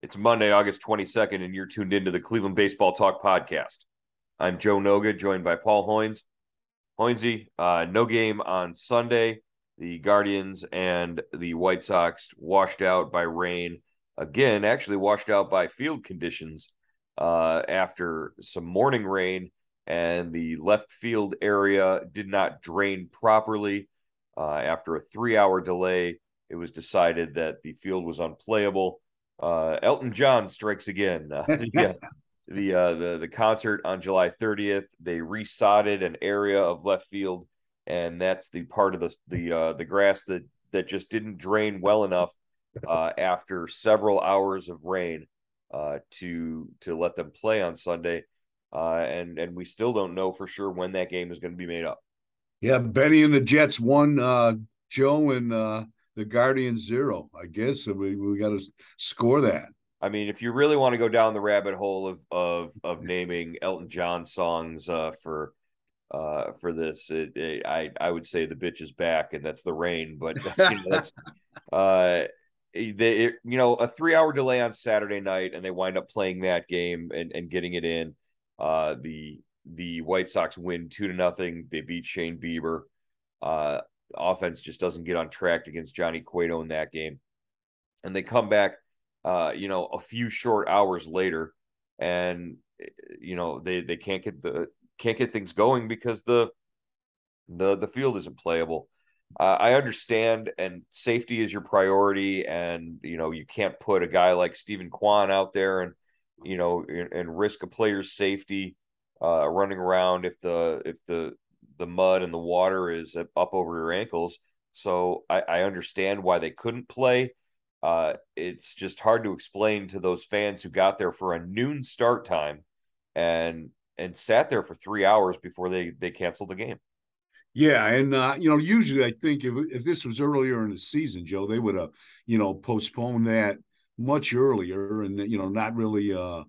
It's Monday, August 22nd, and you're tuned into the Cleveland Baseball Talk podcast. I'm Joe Noga, joined by Paul Hoynes. Hoynesy, uh, no game on Sunday. The Guardians and the White Sox washed out by rain. Again, actually washed out by field conditions uh, after some morning rain, and the left field area did not drain properly. Uh, after a three hour delay, it was decided that the field was unplayable uh, Elton John strikes again. Uh, yeah, the uh, the the concert on July 30th. They resodded an area of left field, and that's the part of the the uh, the grass that that just didn't drain well enough uh, after several hours of rain uh, to to let them play on Sunday. Uh, and and we still don't know for sure when that game is going to be made up. Yeah, Bennie and the Jets won. Uh, Joe and uh, the Guardian zero. I guess we we got to score that. I mean, if you really want to go down the rabbit hole of of of naming Elton John songs uh, for uh, for this, it, it, I I would say the bitch is back, and that's the rain. But you know, that's, uh, they it, you know a three hour delay on Saturday night, and they wind up playing that game and and getting it in. Uh, the the White Sox win two to nothing. They beat Shane Bieber. Uh, offense just doesn't get on track against Johnny Cueto in that game. And they come back, uh, you know, a few short hours later, and you know they they can't get the can't get things going because the the the field isn't playable. Uh, I understand, and safety is your priority, and you know you can't put a guy like Steven Kwan out there and you know and, and risk a player's safety uh, running around if the if the the mud and the water is up over your ankles. So I, I understand why they couldn't play. Uh, it's just hard to explain to those fans who got there for a noon start time and and sat there for three hours before they they canceled the game. Yeah, and uh, you know, usually I think if if this was earlier in the season, Joe, they would have you know postponed that much earlier, and you know, not really uh,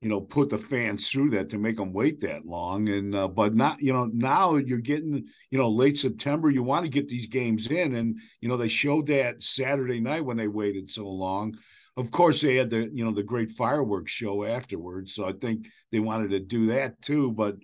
you know put the fans through that to make them wait that long and uh, but not you know now you're getting you know late september you want to get these games in and you know they showed that saturday night when they waited so long. Of course they had the you know the great fireworks show afterwards so i think they wanted to do that too but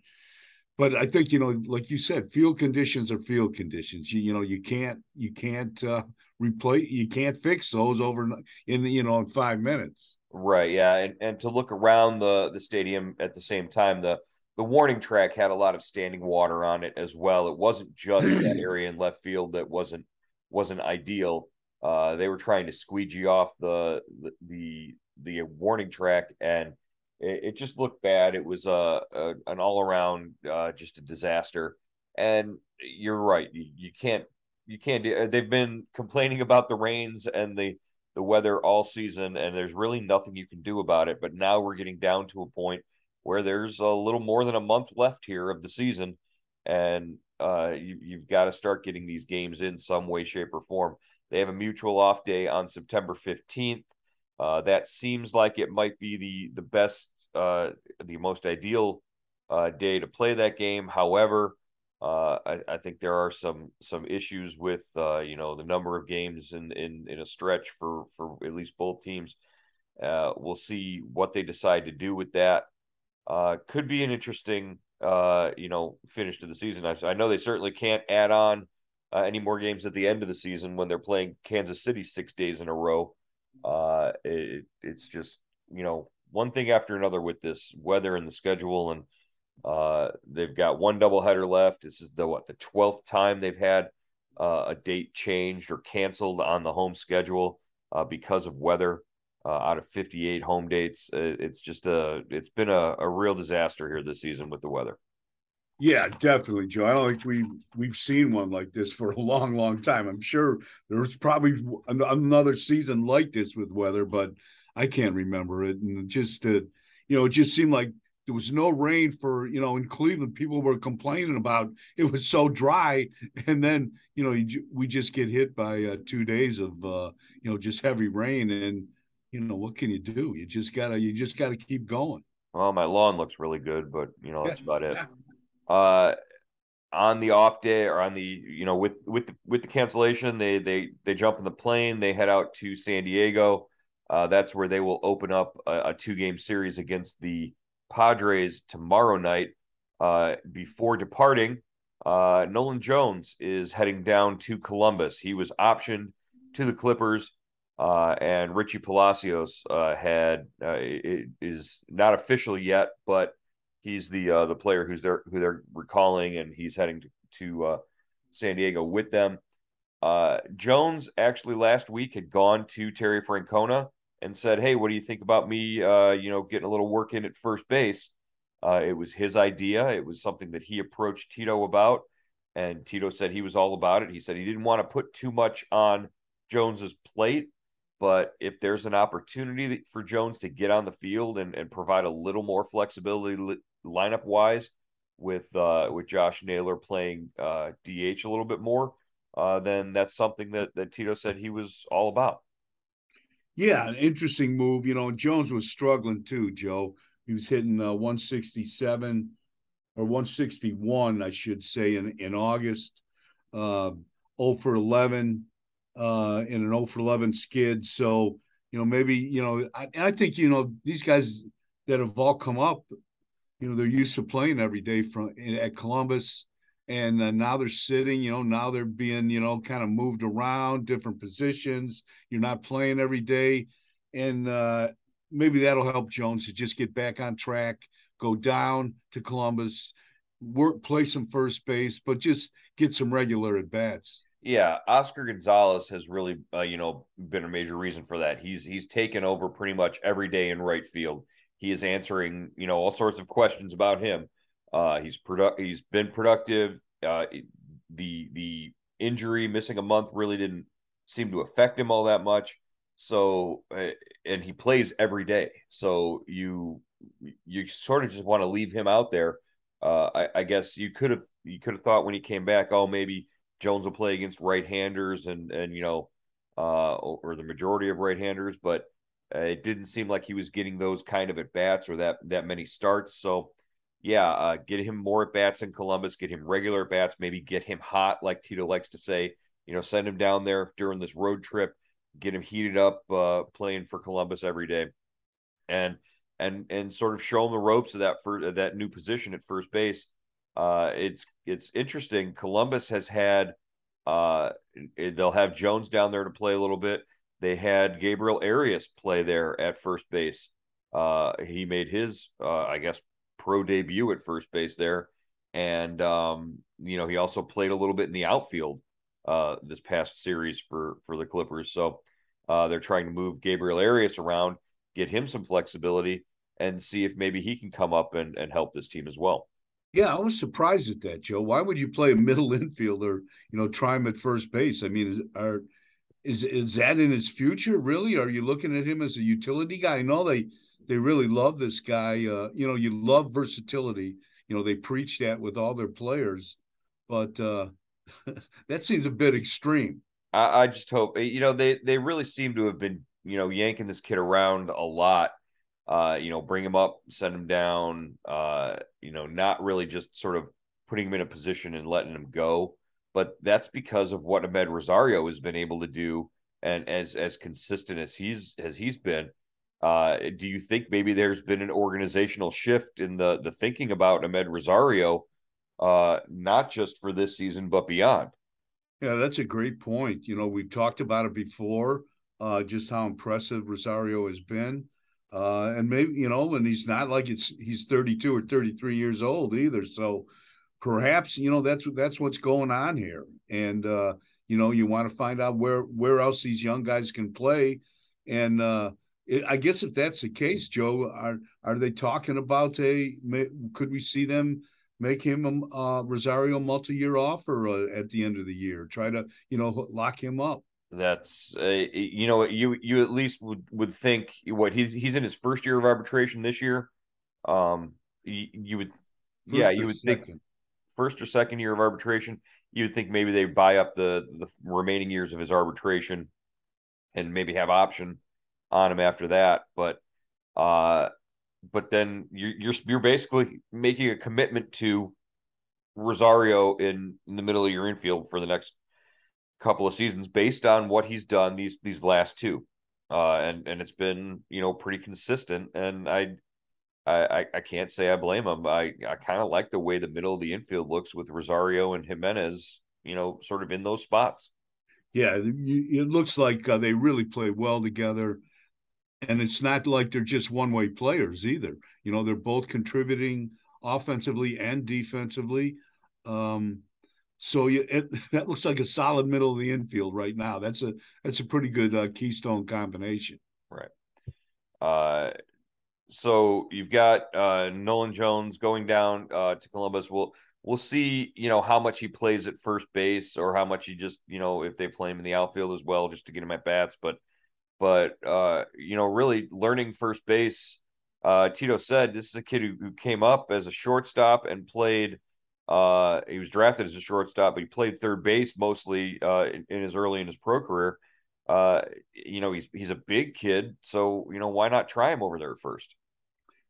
but i think you know like you said field conditions are field conditions you, you know you can't you can't uh replace you can't fix those over in you know in five minutes Right. Yeah, and and to look around the the stadium at the same time, the the warning track had a lot of standing water on it as well. It wasn't just that area in left field that wasn't wasn't ideal. Uh, they were trying to squeegee off the the the, the warning track, and it, it, just looked bad. It was a, a an all around uh, just a disaster. And you're right. You, you can't you can't do. They've been complaining about the rains and the the weather all season, and there's really nothing you can do about it. But now we're getting down to a point where there's a little more than a month left here of the season, and uh, you, you've got to start getting these games in some way, shape, or form. They have a mutual off day on September 15th. Uh, that seems like it might be the the best, uh, the most ideal uh, day to play that game. However, uh, I, I, think there are some some issues with uh, you know the number of games in in, in a stretch for for at least both teams. Uh, we'll see what they decide to do with that. Uh, could be an interesting uh, you know finish to the season. I, I know they certainly can't add on uh, any more games at the end of the season when they're playing Kansas City six days in a row. It, it's just you know one thing after another with this weather and the schedule and uh, they've got one doubleheader left. This is the what the twelfth time they've had uh, a date changed or canceled on the home schedule uh, because of weather. Uh, out of 58 home dates, it's just a it's been a, a real disaster here this season with the weather. Yeah, definitely, Joe. I don't think we we've seen one like this for a long, long time. I'm sure there's probably another season like this with weather, but I can't remember it. And just uh, you know, it just seemed like there was no rain for you know in Cleveland. People were complaining about it was so dry, and then you know we just get hit by uh, two days of uh, you know just heavy rain, and you know what can you do? You just gotta you just gotta keep going. Well, my lawn looks really good, but you know that's about it. Uh, on the off day or on the you know with with the, with the cancellation, they they they jump in the plane, they head out to San Diego. Uh, that's where they will open up a, a two game series against the Padres tomorrow night. Uh, before departing, uh, Nolan Jones is heading down to Columbus. He was optioned to the Clippers, uh, and Richie Palacios uh, had uh, is not official yet, but he's the uh, the player who's there who they're recalling, and he's heading to, to San Diego with them. Uh, Jones actually last week had gone to Terry Francona and said, "Hey, what do you think about me? Uh, you know, getting a little work in at first base." Uh, it was his idea. It was something that he approached Tito about, and Tito said he was all about it. He said he didn't want to put too much on Jones's plate, but if there's an opportunity for Jones to get on the field and, and provide a little more flexibility lineup wise, with uh, with Josh Naylor playing uh, DH a little bit more, uh, then that's something that that Tito said he was all about. Yeah, an interesting move. You know, Jones was struggling too, Joe. He was hitting uh, 167 or 161, I should say, in, in August. Uh, 0 for 11 uh, in an 0 for 11 skid. So, you know, maybe, you know, I, I think, you know, these guys that have all come up, you know, they're used to playing every day from at Columbus. And uh, now they're sitting, you know, now they're being, you know, kind of moved around different positions. You're not playing every day. And, uh, maybe that'll help Jones to just get back on track, go down to Columbus, work, play some first base, but just get some regular at bats. Yeah, Oscar Gonzalez has really, uh, you know, been a major reason for that. He's he's taken over pretty much every day in right field. He is answering, you know, all sorts of questions about him. Uh, he's product. He's been productive. Uh, the the injury, missing a month, really didn't seem to affect him all that much. So, eh, and he plays every day. So you you sort of just want to leave him out there. Uh, I, I guess you could have you could have thought when he came back, oh, maybe Jones will play against right-handers and and you know, uh, or the majority of right-handers, but uh, it didn't seem like he was getting those kind of at bats or that that many starts. So, yeah, uh, get him more at bats in Columbus, get him regular at bats, maybe get him hot, like Tito likes to say. You know, send him down there during this road trip get him heated up uh, playing for Columbus every day, and and and sort of show him the ropes of that for that new position at first base. Uh, it's it's interesting. Columbus has had uh, they'll have Jones down there to play a little bit. They had Gabriel Arias play there at first base. Uh, he made his uh, I guess pro debut at first base there, and um, you know he also played a little bit in the outfield uh, this past series for for the Clippers. So uh, they're trying to move Gabriel Arias around, get him some flexibility, and see if maybe he can come up and, and help this team as well. Yeah, I was surprised at that, Joe. Why would you play a middle infielder? You know, try him at first base. I mean, is are is is that in his future? Really? Are you looking at him as a utility guy? I know they they really love this guy. Uh, you know, you love versatility. You know, they preach that with all their players, but uh, that seems a bit extreme. I, I just hope you know they they really seem to have been you know yanking this kid around a lot. Uh, you know, bring him up, send him down. Uh, you know, not really just sort of putting him in a position and letting him go. But that's because of what Amed Rosario has been able to do, and as as consistent as he's as he's been. Uh, do you think maybe there's been an organizational shift in the the thinking about Amed Rosario, uh, not just for this season but beyond? Yeah, that's a great point. You know, we've talked about it before, uh, just how impressive Rosario has been. Uh, and maybe, you know, and he's not like it's he's 32 or 33 years old either. So perhaps, you know, that's that's what's going on here. And uh, you know, you want to find out where where else these young guys can play. And uh it, I guess if that's the case, Joe, are are they talking about a could we see them make him a uh, Rosario multi-year offer uh, at the end of the year. Try to you know lock him up. That's uh, you know you you at least would would think what he's he's in his first year of arbitration this year. Um, you, you would first yeah you would second. think first or second year of arbitration. You would think maybe they buy up the the remaining years of his arbitration and maybe have option on him after that. But uh, but then you're you're you're basically making a commitment to Rosario in, in the middle of your infield for the next couple of seasons based on what he's done these these last two. uh, and and it's been you know pretty consistent. And I I I can't say I blame him. I I kind of like the way the middle of the infield looks with Rosario and Gimenez, you know, sort of in those spots. Yeah, it looks like uh, they really play well together, and it's not like they're just one way players either. You know, they're both contributing offensively and defensively. Um, so you, it, that looks like a solid middle of the infield right now. That's a that's a pretty good uh, keystone combination. Right. Uh, so you've got uh, Nolan Jones going down uh, to Columbus. We'll we'll see, you know, how much he plays at first base or how much he just, you know, if they play him in the outfield as well, just to get him at bats. But but uh, you know, really learning first base. Uh, Tito said this is a kid who, who came up as a shortstop and played uh, he was drafted as a shortstop, but he played third base mostly uh, in, in, his early in his pro career. Uh, you know, he's he's a big kid, so you know why not try him over there first?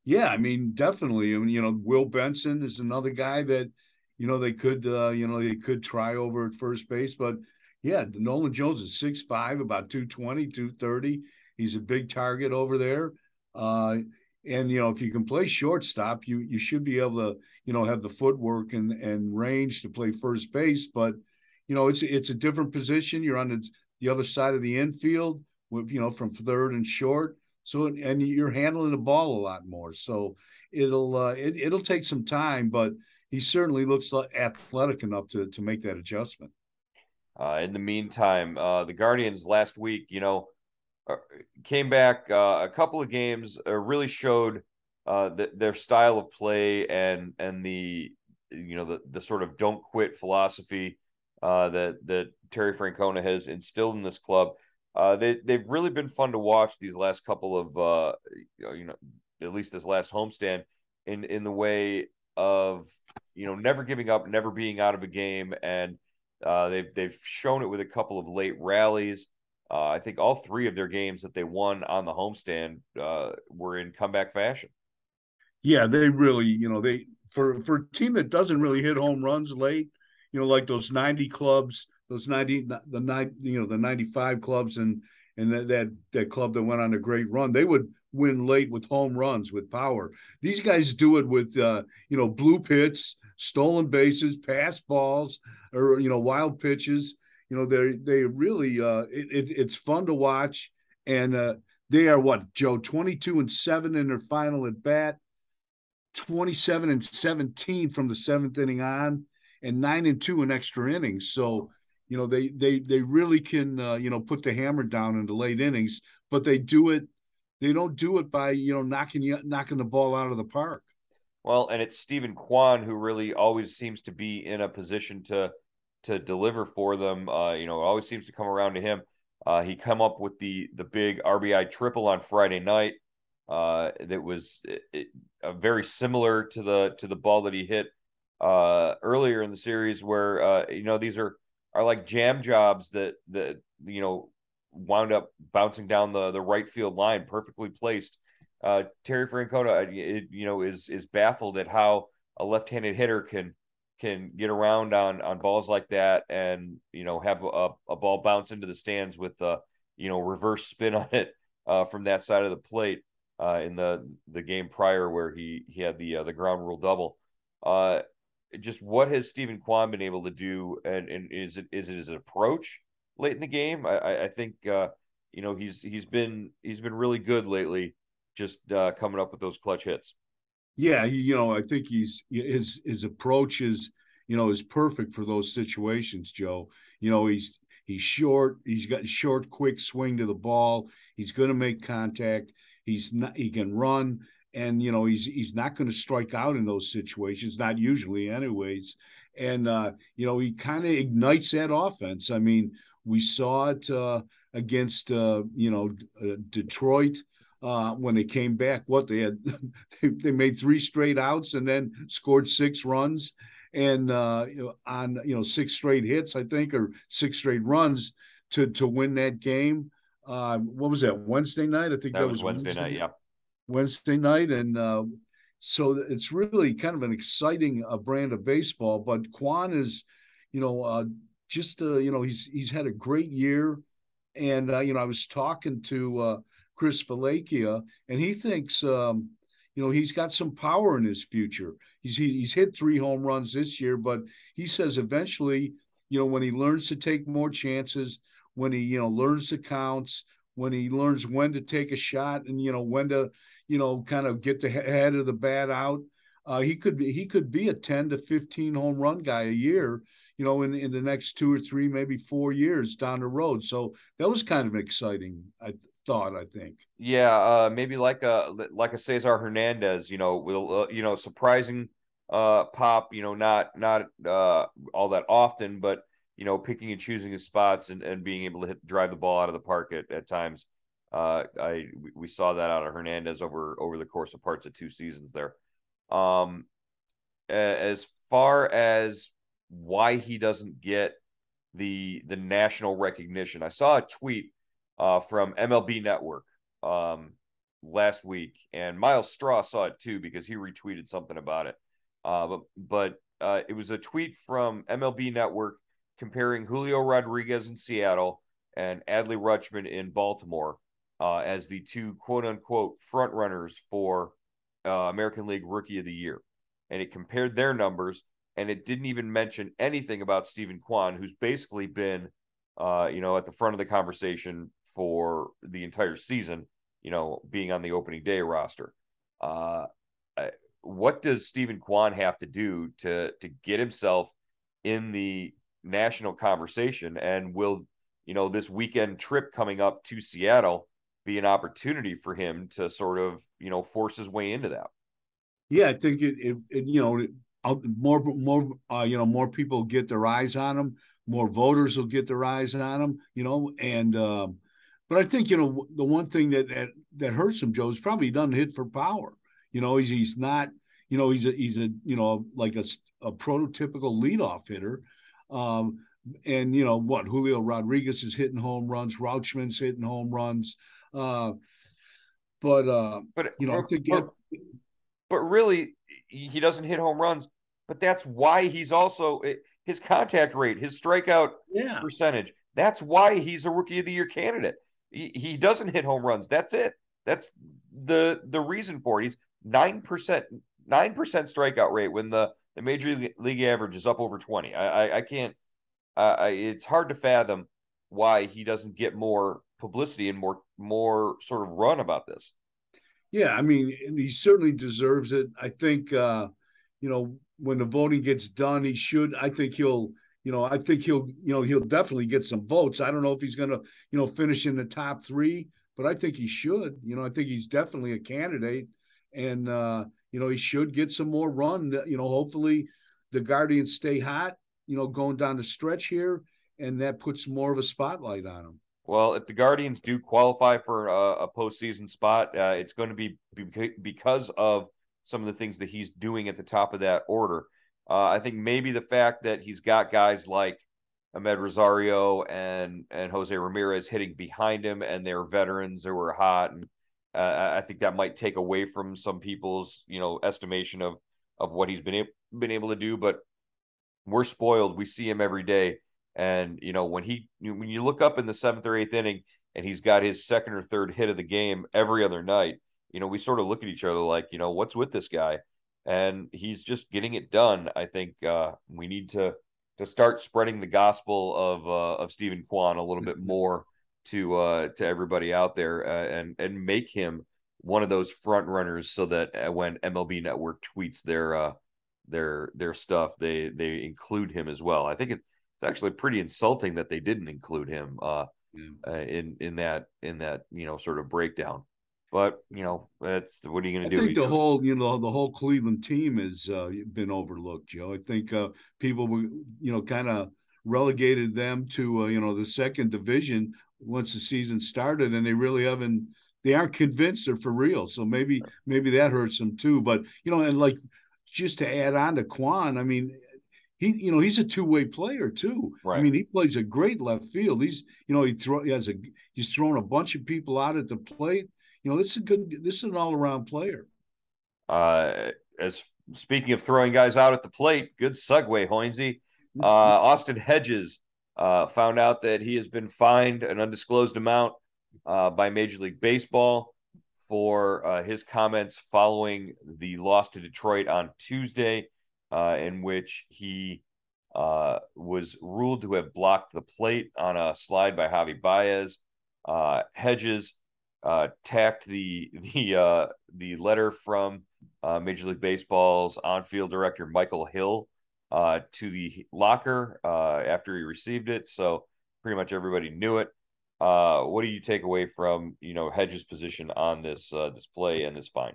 Yeah, I mean, definitely. I mean, you know, Will Benson is another guy that you know they could uh, you know they could try over at first base, but yeah, Nolan Jones is 6'5", about 220, 230. He's a big target over there. And you know, if you can play shortstop, you you should be able to, you know, have the footwork and and range to play first base. But you know, it's it's a different position. You're on the, the other side of the infield, with you know, from third and short. So and you're handling the ball a lot more. So it'll uh, it, it'll take some time, but he certainly looks athletic enough to to make that adjustment. Uh, in the meantime, uh, the Guardians last week, you know, came back uh, a couple of games, uh, really showed uh, the, their style of play and and the you know the the sort of don't quit philosophy uh, that that Terry Francona has instilled in this club. Uh, they they've really been fun to watch these last couple of you know at least this last homestand in in the way of you know never giving up, never being out of a game, and they've they've shown it with a couple of late rallies. Uh, I think all three of their games that they won on the homestand uh, were in comeback fashion. Yeah, they really, you know, they for for a team that doesn't really hit home runs late, you know, like those ninety clubs, those ninety the nine, you know, the ninety five clubs, and and that, that that club that went on a great run, they would win late with home runs with power. These guys do it with uh, you know bloop hits, stolen bases, pass balls, or you know wild pitches you know they they really uh it, it, it's fun to watch. And uh they are what joe 22 and 7 in their final at bat 27 and 17 from the seventh inning on and 9 and 2 in extra innings. So you know they they they really can uh, you know put the hammer down in the late innings but they do it they don't do it by you know knocking you knocking the ball out of the park. Well and it's steven Kwan who really always seems to be in a position to to deliver for them. Uh, you know, it always seems to come around to him. Uh, he come up with the the big RBI triple on Friday night. Uh, that was it, it, very similar to the to the ball that he hit uh, earlier in the series, where uh, you know these are are like jam jobs that that you know wound up bouncing down the the right field line, perfectly placed. Uh, Terry Francona, it, you know, is is baffled at how a left-handed hitter can can get around on on balls like that and you know have a, a ball bounce into the stands with a you know reverse spin on it uh, from that side of the plate uh, in the the game prior where he he had the uh, the ground rule double. Uh, just what has Steven Kwan been able to do, and, and is it is it his approach late in the game? I I think uh, you know he's he's been he's been really good lately, just uh, coming up with those clutch hits. Yeah, you know, I think he's his his approach is you know is perfect for those situations, Joe. You know, he's he's short, he's got a short, quick swing to the ball. He's going to make contact. He's not he can run and you know he's he's not going to strike out in those situations, not usually anyways. And uh, you know, he kind of ignites that offense. I mean, we saw it uh, against uh, you know uh, Detroit uh, when they came back. What they had, they, they, made three straight outs and then scored six runs, and uh, you know, on you know six straight hits, I think, or six straight runs to to win that game. Uh, what was that Wednesday night? I think that, that was Wednesday, Wednesday, night. Yeah, Wednesday night, and uh, so it's really kind of an exciting uh, brand of baseball. But Kwan is, you know, uh, just uh, you know, he's he's had a great year and uh, you know, I was talking to uh, Chris Valaika, and he thinks um, you know he's got some power in his future. He's he, he's hit three home runs this year, but he says eventually, you know, when he learns to take more chances, when he you know learns the counts, when he learns when to take a shot, and you know when to you know kind of get the head of the bat out, uh, he could be he could be a ten to fifteen home run guy a year. You know, in, in the next two or three, maybe four years down the road. So that was kind of exciting. I thought. I think. Yeah, uh, maybe like a like a Cesar Hernandez. You know, with uh, you know surprising uh, pop. You know, not not uh, all that often, but you know, picking and choosing his spots and, and being able to hit drive the ball out of the park at, at times. Uh, I we saw that out of Hernandez over over the course of parts of two seasons there. Um, as far as why he doesn't get the the national recognition, I saw a tweet uh, from MLB Network um, last week, and Myles Straw saw it too because he retweeted something about it. Uh, but but uh, it was a tweet from MLB Network comparing Julio Rodriguez in Seattle and Adley Rutschman in Baltimore uh, as the two quote unquote front runners for uh, American League Rookie of the Year, and it compared their numbers, and it didn't even mention anything about Steven Kwan, who's basically been, uh, you know, at the front of the conversation for the entire season, you know, being on the opening day roster. Uh, what does Steven Kwan have to do to to get himself in the national conversation? And will you know this weekend trip coming up to Seattle be an opportunity for him to sort of you know force his way into that? Yeah, I think it, it, it you know more more uh, you know more people get their eyes on him, more voters will get their eyes on him, you know, and um, but I think you know the one thing that that, that hurts him, Joe, is probably he doesn't hit for power. You know, he's he's not. You know, he's a he's a you know like a, a prototypical leadoff hitter. Um, and you know what, Julio Rodriguez is hitting home runs, Rutschman's hitting home runs. Uh, but uh, but you know, I think but, but really, he doesn't hit home runs. But that's why he's also his contact rate, his strikeout yeah. percentage. That's why he's a rookie of the year candidate. He, he doesn't hit home runs. That's it. That's the the reason for it. He's nine percent nine percent strikeout rate when the the major league average is up over twenty. I I, I can't. Uh, I, it's hard to fathom why he doesn't get more publicity and more more sort of run about this. Yeah, I mean, he certainly deserves it. I think uh, you know when the voting gets done, he should. I think he'll you know, I think he'll, you know, he'll definitely get some votes. I don't know if he's going to, you know, finish in the top three, but I think he should. You know, I think he's definitely a candidate, and uh, you know, he should get some more run. You know, hopefully, the Guardians stay hot. You know, going down the stretch here, and that puts more of a spotlight on him. Well, if the Guardians do qualify for a, a postseason spot, uh, it's going to be because of some of the things that he's doing at the top of that order. Uh, I think maybe the fact that he's got guys like Amed Rosario and and Jose Ramirez hitting behind him, and they're veterans that were hot, and uh, I think that might take away from some people's you know estimation of of what he's been able, been able to do. But we're spoiled; we see him every day, and you know when he when you look up in the seventh or eighth inning, and he's got his second or third hit of the game every other night. You know, we sort of look at each other like, you know, what's with this guy? And he's just getting it done. I think uh, we need to to start spreading the gospel of uh, of Steven Kwan a little bit mm-hmm. more to uh, to everybody out there, uh, and and make him one of those front runners, so that uh, when MLB Network tweets their uh, their their stuff, they they include him as well. I think it's it's actually pretty insulting that they didn't include him uh, yeah. in in that in that you know sort of breakdown. But you know, that's what are you going to do? I think the whole, you know, the whole Cleveland team has uh, been overlooked, Joe. I think uh, people, were, you know, kind of relegated them to, uh, you know, the second division once the season started, and they really haven't. They aren't convinced they're for real. So maybe, maybe that hurts them too. But you know, and like just to add on to Kwan, I mean, he you know he's a two-way player too. Right. I mean, he plays a great left field. He's you know he throw he has a he's thrown a bunch of people out at the plate you know, this is a good. This is an all-around player. Uh, as speaking of throwing guys out at the plate, good segue, Hoynesy. Uh, Austin Hedges uh, found out that he has been fined an undisclosed amount uh, by Major League Baseball for uh, his comments following the loss to Detroit on Tuesday, uh, in which he uh, was ruled to have blocked the plate on a slide by Javy Baez. Uh, Hedges uh, tacked the the uh, the letter from Major League Baseball's on-field director Michael Hill to the locker after he received it. So pretty much everybody knew it. Uh, what do you take away from you know Hedges' position on this uh, this play and this fine?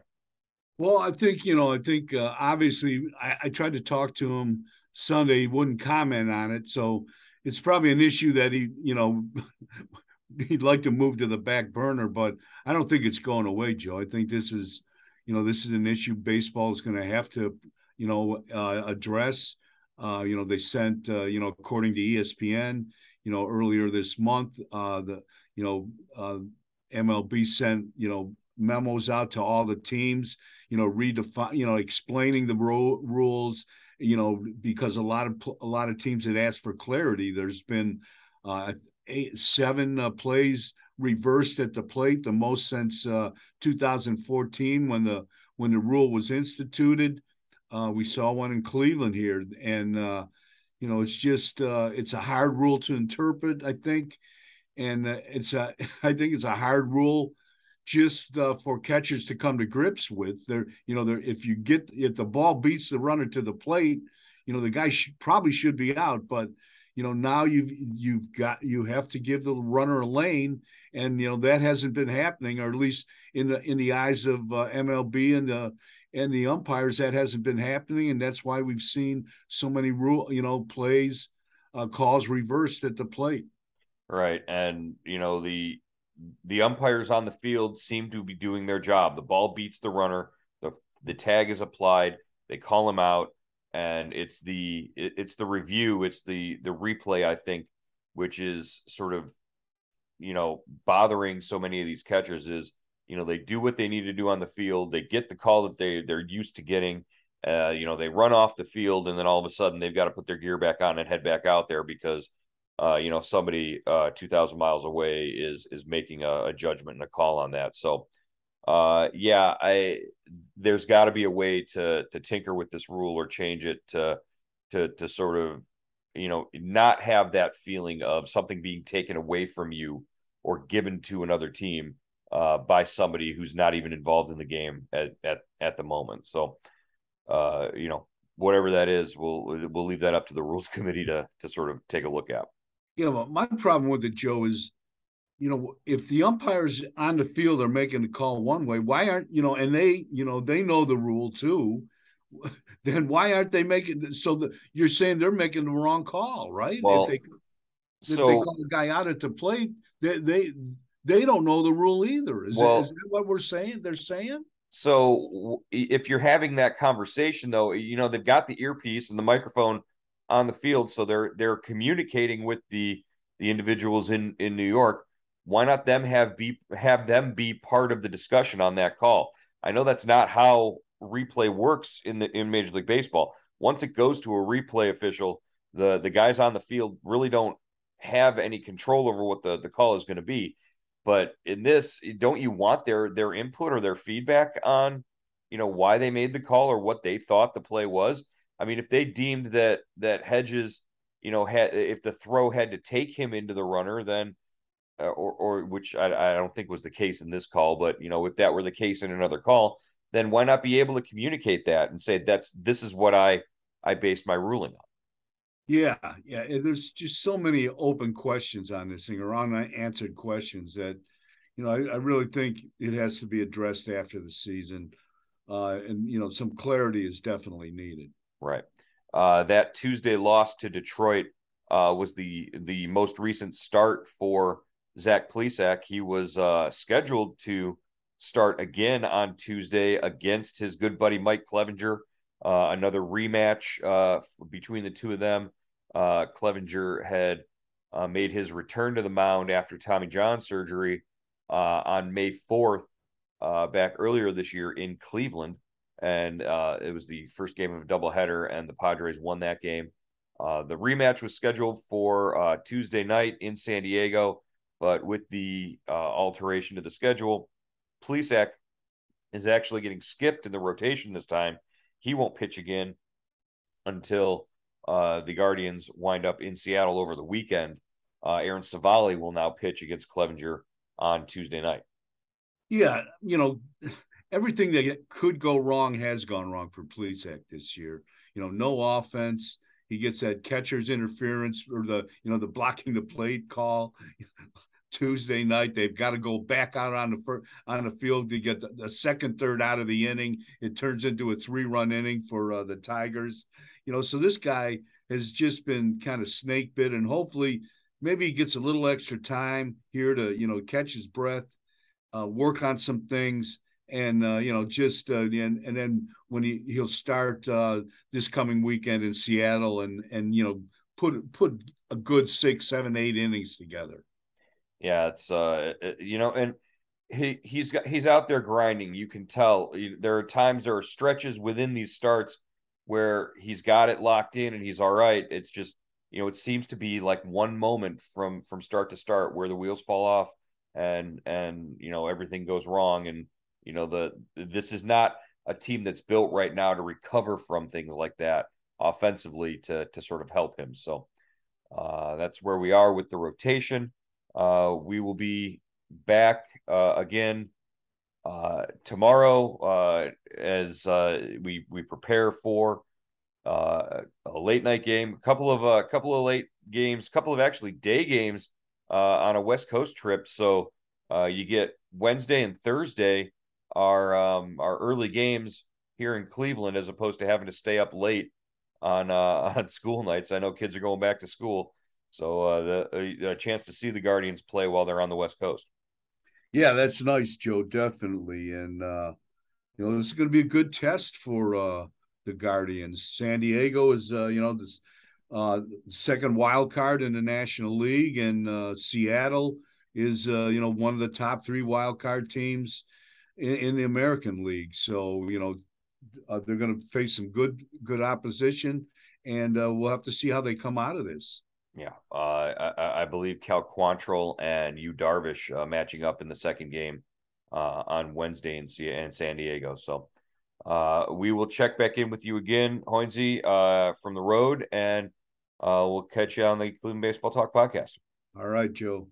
Well, I think you know, I think uh, obviously I, I tried to talk to him Sunday. He wouldn't comment on it, so it's probably an issue that he you know he'd like to move to the back burner. But I don't think it's going away, Joe. I think this is you know this is an issue baseball is going to have to you know uh, address. Uh, you know, they sent, uh, you know, according to ESPN, you know, earlier this month, uh, the you know uh, MLB sent you know memos out to all the teams, you know, redefine, you know, explaining the ro- rules, you know, because a lot of a lot of teams had asked for clarity. There's been uh, eight, seven uh, plays reversed at the plate, the most since uh, 2014 when the when the rule was instituted. Uh, we saw one in Cleveland here, and uh, you know it's just uh, it's a hard rule to interpret i think and uh, it's a i think it's a hard rule just for catchers to come to grips with there you know there if you get if the ball beats the runner to the plate you know the guy probably should be out but you know now you've you've got you have to give the runner a lane and you know that hasn't been happening or at least in the in the eyes of uh, MLB and the and the umpires that hasn't been happening and that's why we've seen so many rule you know plays uh, calls reversed at the plate. Right and you know the the umpires on the field seem to be doing their job. The ball beats the runner the the tag is applied they call him out and it's the it's the review it's the the replay i think which is sort of you know bothering so many of these catchers is you know they do what they need to do on the field they get the call that they they're used to getting uh, you know they run off the field and then all of a sudden they've got to put their gear back on and head back out there because uh, you know somebody uh, 2000 miles away is is making a, a, judgment and a call on that. So uh, yeah i there's got to be a way to to tinker with this rule or change it to to to sort of you know not have that feeling of something being taken away from you or given to another team uh, by somebody who's not even involved in the game at at, at the moment. So, uh, you know, whatever that is, we'll we'll leave that up to the rules committee to to sort of take a look at. Yeah, well, my problem with it, Joe, is you know if the umpires on the field are making the call one way, why aren't you know, and they you know they know the rule too. Then why aren't they making so that you're saying they're making the wrong call, right? Well, if they if so, they call the guy out at the plate, they they they don't know the rule either. Is, well, that, is that what we're saying? They're saying. So if you're having that conversation, though, you know they've got the earpiece and the microphone on the field, so they're they're communicating with the the individuals in in New York. Why not them have be have them be part of the discussion on that call? I know that's not how replay works in the in Major League Baseball. Once it goes to a replay official, the the guys on the field really don't have any control over what the the call is going to be. But in this, don't you want their their input or their feedback on, you know, why they made the call or what they thought the play was? I mean, if they deemed that that Hedges, you know, had if the throw had to take him into the runner, then or or which I, I don't think was the case in this call, but you know, if that were the case in another call, then why not be able to communicate that and say that's this is what I I based my ruling on. Yeah, yeah. There's just so many open questions on this thing or unanswered questions that, you know, I, I really think it has to be addressed after the season. Uh, and, you know, some clarity is definitely needed. Right. Uh, that Tuesday loss to Detroit uh, was the the most recent start for Zach Plesac. He was uh, scheduled to start again on Tuesday against his good buddy Mike Clevinger. Uh, another rematch uh, between the two of them uh, Clevinger had uh, made his return to the mound after Tommy John surgery uh, on May 4th, uh, back earlier this year in Cleveland. And it was the first game of a doubleheader, and the Padres won that game. The rematch was scheduled for Tuesday night in San Diego, but with the uh, alteration to the schedule, Plesac is actually getting skipped in the rotation this time. He won't pitch again until uh, the Guardians wind up in Seattle over the weekend. Uh, Aaron Civale will now pitch against Clevinger on Tuesday night. Yeah, you know, everything that could go wrong has gone wrong for Plesac this year. You know, no offense. He gets that catcher's interference or the you know the blocking the plate call. Tuesday night. They've got to go back out on the on the field to get the, the, second third out of the inning. It turns into a three run inning for uh, the Tigers. You know, so this guy has just been kind of snake bit, and hopefully, maybe he gets a little extra time here to you know catch his breath, uh, work on some things, and uh, you know just uh, and and then when he he'll start uh, this coming weekend in Seattle, and and you know put put a good six, seven, eight innings together. Yeah, it's uh, you know, and he he's got he's out there grinding. You can tell. There are times there are stretches within these starts where he's got it locked in and he's all right. It's just you know, it seems to be like one moment from from start to start where the wheels fall off and and you know everything goes wrong and you know the this is not a team that's built right now to recover from things like that offensively to to sort of help him. So uh, that's where we are with the rotation. Uh, we will be back uh, again uh, tomorrow uh, as uh, we we prepare for a late night game, a couple of a couple of late games, a couple of actually day games on a West Coast trip. So you get Wednesday and Thursday are um, our early games here in Cleveland, as opposed to having to stay up late on on school nights. I know kids are going back to school, so uh, the a, chance to see the Guardians play while they're on the West Coast. Yeah, that's nice, Joe. Definitely, and uh, you know this is going to be a good test for uh, the Guardians. San Diego is, uh, you know, this uh, second wild card in the National League, and uh, Seattle is, uh, you know, one of the top three wild card teams in, in the American League. So, you know, uh, they're going to face some good good opposition, and uh, we'll have to see how they come out of this. Yeah, uh, I, I, believe Cal Quantrill and Yu Darvish uh, matching up in the second game uh, on Wednesday in, in San Diego. So uh, we will check back in with you again, Hoynesy, uh, from the road, and uh, we'll catch you on the Cleveland Baseball Talk podcast. All right, Joe.